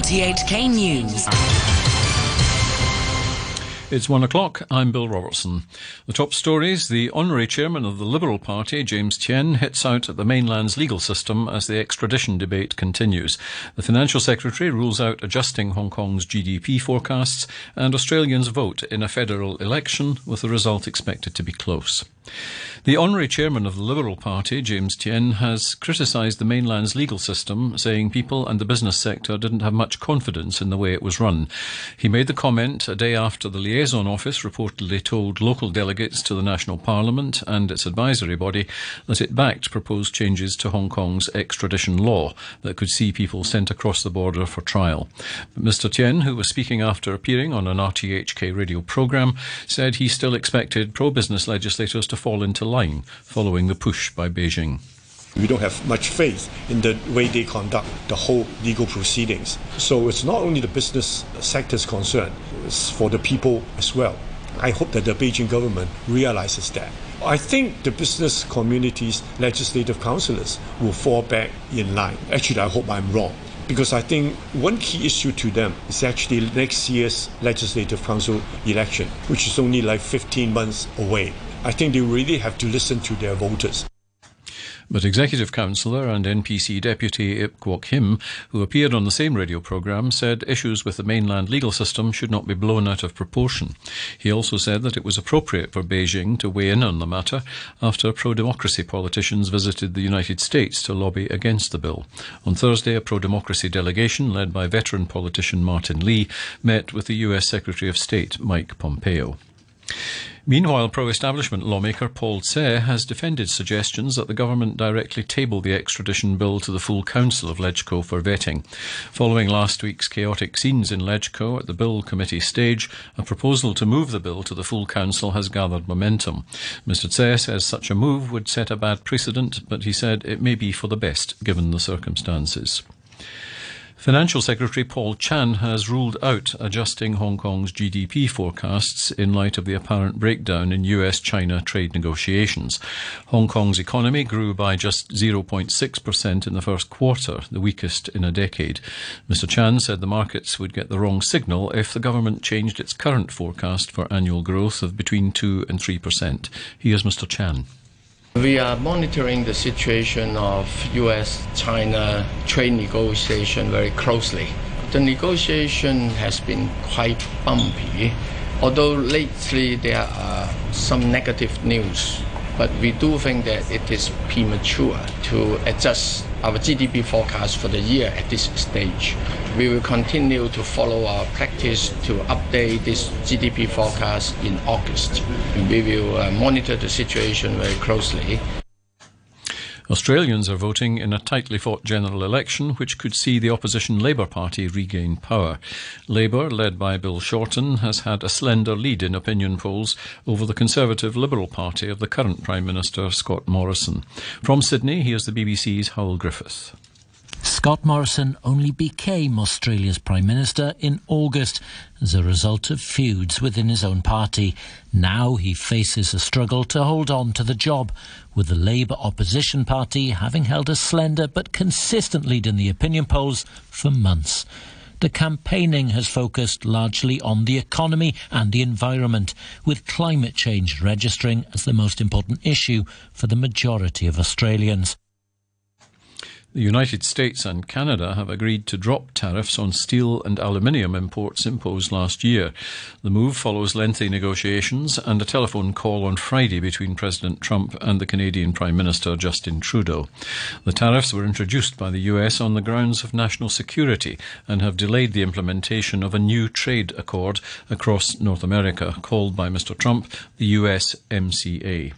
RTHK News. It's one o'clock. I'm Bill Robertson. The top stories the honorary chairman of the Liberal Party, James Tien, hits out at the mainland's legal system as the extradition debate continues. The financial secretary rules out adjusting Hong Kong's GDP forecasts, and Australians vote in a federal election, with the result expected to be close. The honorary chairman of the Liberal Party, James Tien, has criticised the mainland's legal system, saying people and the business sector didn't have much confidence in the way it was run. He made the comment a day after the liaison office reportedly told local delegates to the National Parliament and its advisory body that it backed proposed changes to Hong Kong's extradition law that could see people sent across the border for trial. But Mr. Tien, who was speaking after appearing on an RTHK radio programme, said he still expected pro business legislators to fall into line following the push by Beijing. We don't have much faith in the way they conduct the whole legal proceedings. So it's not only the business sector's concern, for the people as well. I hope that the Beijing government realizes that. I think the business community's legislative councillors will fall back in line. Actually, I hope I'm wrong. Because I think one key issue to them is actually next year's Legislative Council election, which is only like 15 months away. I think they really have to listen to their voters. But Executive Councillor and NPC Deputy Ip Kwok Him, who appeared on the same radio programme, said issues with the mainland legal system should not be blown out of proportion. He also said that it was appropriate for Beijing to weigh in on the matter after pro democracy politicians visited the United States to lobby against the bill. On Thursday, a pro democracy delegation led by veteran politician Martin Lee met with the US Secretary of State Mike Pompeo. Meanwhile, pro establishment lawmaker Paul Tse has defended suggestions that the government directly table the extradition bill to the full council of LegCo for vetting. Following last week's chaotic scenes in LegCo at the bill committee stage, a proposal to move the bill to the full council has gathered momentum. Mr. Tse says such a move would set a bad precedent, but he said it may be for the best given the circumstances. Financial Secretary Paul Chan has ruled out adjusting Hong Kong's GDP forecasts in light of the apparent breakdown in US China trade negotiations. Hong Kong's economy grew by just 0.6% in the first quarter, the weakest in a decade. Mr. Chan said the markets would get the wrong signal if the government changed its current forecast for annual growth of between 2 and 3%. Here's Mr. Chan. We are monitoring the situation of US China trade negotiation very closely. The negotiation has been quite bumpy, although lately there are some negative news. But we do think that it is premature to adjust our GDP forecast for the year at this stage. We will continue to follow our practice to update this GDP forecast in August. We will uh, monitor the situation very closely. Australians are voting in a tightly fought general election which could see the opposition Labour Party regain power. Labour, led by Bill Shorten, has had a slender lead in opinion polls over the Conservative Liberal Party of the current Prime Minister Scott Morrison. From Sydney, here's the BBC's Hywel Griffith. Scott Morrison only became Australia's Prime Minister in August as a result of feuds within his own party. Now he faces a struggle to hold on to the job, with the Labour opposition party having held a slender but consistent lead in the opinion polls for months. The campaigning has focused largely on the economy and the environment, with climate change registering as the most important issue for the majority of Australians. The United States and Canada have agreed to drop tariffs on steel and aluminium imports imposed last year. The move follows lengthy negotiations and a telephone call on Friday between President Trump and the Canadian Prime Minister Justin Trudeau. The tariffs were introduced by the US on the grounds of national security and have delayed the implementation of a new trade accord across North America called by Mr. Trump the USMCA.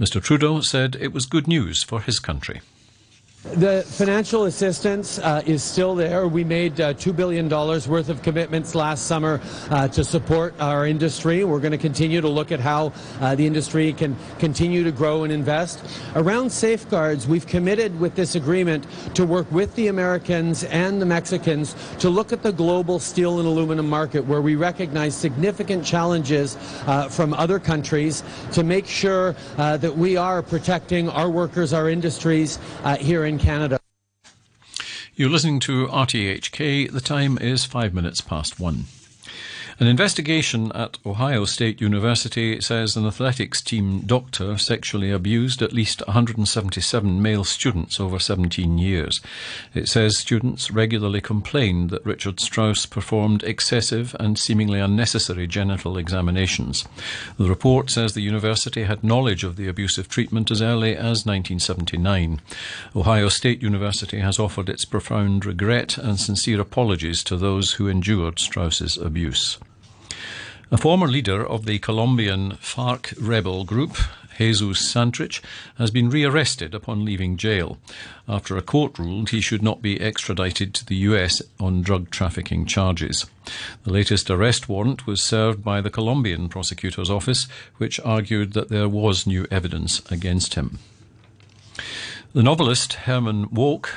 Mr. Trudeau said it was good news for his country. The financial assistance uh, is still there. We made uh, $2 billion worth of commitments last summer uh, to support our industry. We're going to continue to look at how uh, the industry can continue to grow and invest. Around safeguards, we've committed with this agreement to work with the Americans and the Mexicans to look at the global steel and aluminum market where we recognize significant challenges uh, from other countries to make sure uh, that we are protecting our workers, our industries here in in Canada. You're listening to RTHK. The time is five minutes past one. An investigation at Ohio State University says an athletics team doctor sexually abused at least 177 male students over 17 years. It says students regularly complained that Richard Strauss performed excessive and seemingly unnecessary genital examinations. The report says the university had knowledge of the abusive treatment as early as 1979. Ohio State University has offered its profound regret and sincere apologies to those who endured Strauss's abuse. A former leader of the Colombian FARC rebel group, Jesus Santrich, has been rearrested upon leaving jail after a court ruled he should not be extradited to the US on drug trafficking charges. The latest arrest warrant was served by the Colombian prosecutor's office, which argued that there was new evidence against him. The novelist Herman Wouk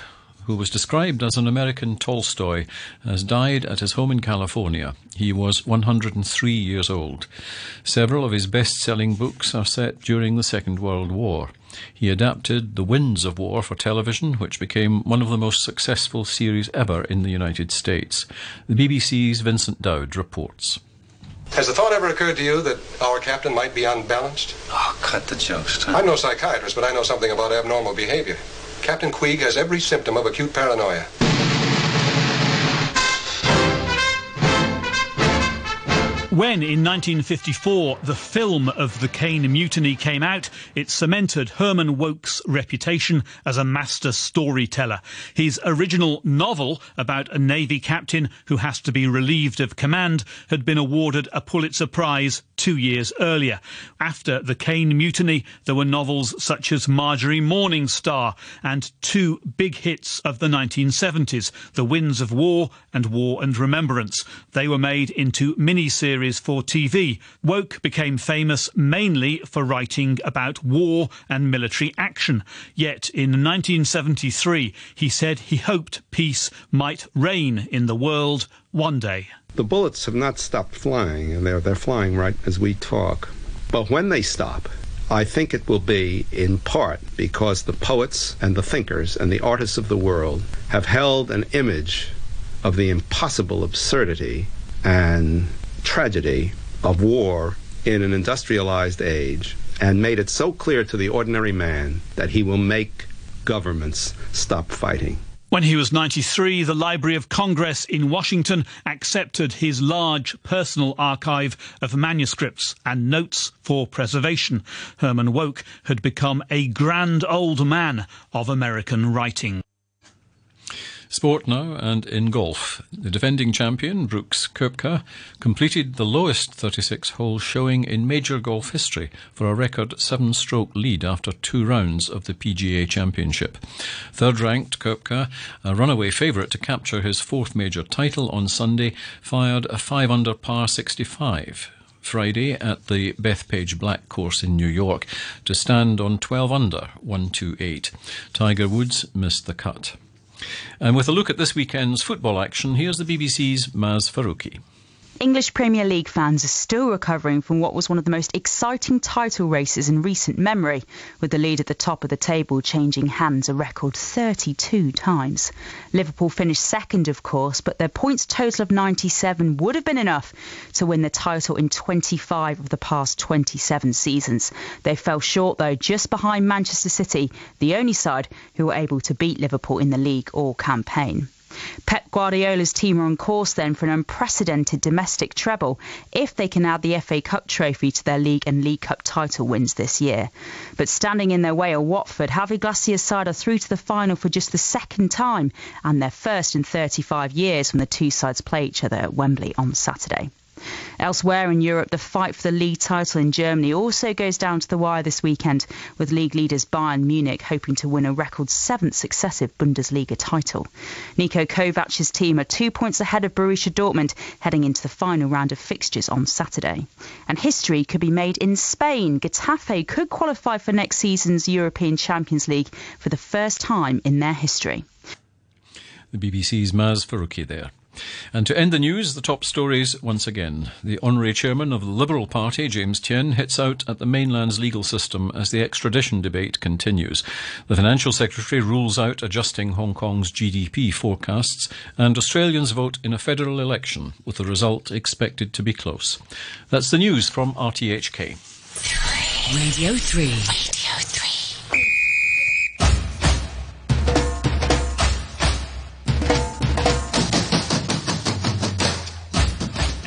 who was described as an American Tolstoy, has died at his home in California. He was 103 years old. Several of his best selling books are set during the Second World War. He adapted The Winds of War for television, which became one of the most successful series ever in the United States. The BBC's Vincent Dowd reports. Has the thought ever occurred to you that our captain might be unbalanced? Oh, cut the jokes. I'm no psychiatrist, but I know something about abnormal behavior. Captain Queeg has every symptom of acute paranoia. When in 1954 the film of the Caine Mutiny came out, it cemented Herman Wouk's reputation as a master storyteller. His original novel about a Navy captain who has to be relieved of command had been awarded a Pulitzer Prize two years earlier. After the Caine Mutiny, there were novels such as Marjorie Morningstar and two big hits of the 1970s, The Winds of War and War and Remembrance. They were made into mini-series series for TV. Wouk became famous mainly for writing about war and military action. Yet in 1973, he said he hoped peace might reign in the world one day. The bullets have not stopped flying, and they're, they're flying right as we talk. But when they stop, I think it will be in part because the poets and the thinkers and the artists of the world have held an image of the impossible absurdity and tragedy of war in an industrialized age and made it so clear to the ordinary man that he will make governments stop fighting. When he was 93, the Library of Congress in Washington accepted his large personal archive of manuscripts and notes for preservation. Herman Wouk had become a grand old man of American writing. Sport now and in golf. The defending champion, Brooks Koepka, completed the lowest 36 hole showing in major golf history for a record seven stroke lead after two rounds of the PGA Championship. Third ranked Koepka, a runaway favourite to capture his fourth major title on Sunday, fired a 5 under par 65. Friday at the Bethpage Black course in New York to stand on 12 under 128. Tiger Woods missed the cut. And with a look at this weekend's football action, here's the BBC's Maz Faruqi. English Premier League fans are still recovering from what was one of the most exciting title races in recent memory, with the lead at the top of the table changing hands a record 32 times. Liverpool finished second, of course, but their points total of 97 would have been enough to win the title in 25 of the past 27 seasons. They fell short, though, just behind Manchester City, the only side who were able to beat Liverpool in the league all campaign. Pep Guardiola's team are on course then for an unprecedented domestic treble if they can add the FA Cup trophy to their league and League Cup title wins this year. But standing in their way are Watford. Javi Gracia's side are through to the final for just the second time and their first in 35 years when the two sides play each other at Wembley on Saturday. Elsewhere in Europe, the fight for the league title in Germany also goes down to the wire this weekend, with league leaders Bayern Munich hoping to win a record seventh successive Bundesliga title. Niko Kovac's team are two points ahead of Borussia Dortmund heading into the final round of fixtures on Saturday. And history could be made in Spain. Getafe could qualify for next season's European Champions League for the first time in their history. The BBC's Maz Faruqi there. And to end the news, the top stories once again. The honorary chairman of the Liberal Party, James Tien, hits out at the mainland's legal system as the extradition debate continues. The financial secretary rules out adjusting Hong Kong's GDP forecasts, and Australians vote in a federal election, with the result expected to be close. That's the news from RTHK. Radio 3. Radio 3.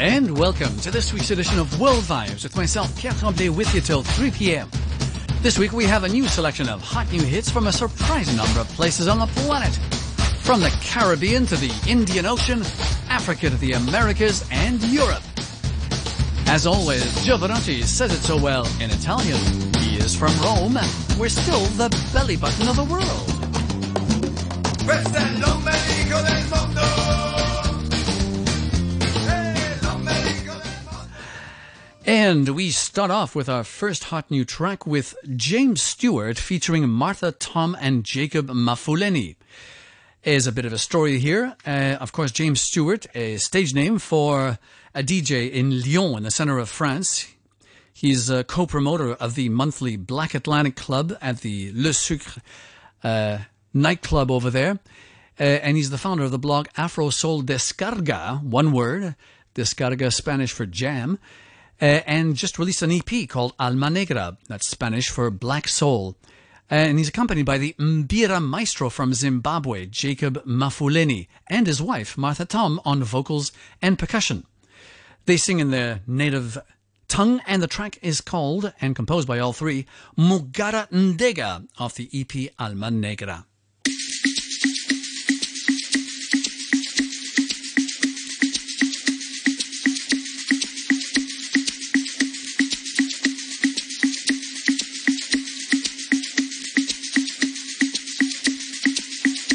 And welcome to this week's edition of World Vibes with myself, Pierre Tremblay, with you till 3 p.m. This week we have a new selection of hot new hits from a surprising number of places on the planet. From the Caribbean to the Indian Ocean, Africa to the Americas, and Europe. As always, Jovanotti says it so well in Italian. He is from Rome. We're still the belly button of the world. And we start off with our first hot new track with James Stewart featuring Martha Tom and Jacob Mafuleni. Is a bit of a story here. Uh, of course, James Stewart, a stage name for a DJ in Lyon, in the center of France. He's a co-promoter of the monthly Black Atlantic Club at the Le Sucre uh, nightclub over there. Uh, and he's the founder of the blog Afro Soul Descarga, one word, Descarga Spanish for jam Uh, and just released an EP called Alma Negra. That's Spanish for Black Soul. Uh, and he's accompanied by the Mbira maestro from Zimbabwe, Jacob Mafuleni, and his wife, Martha Tom, on vocals and percussion. They sing in their native tongue, and the track is called, and composed by all three, Mugara Ndega, off the EP Alma Negra.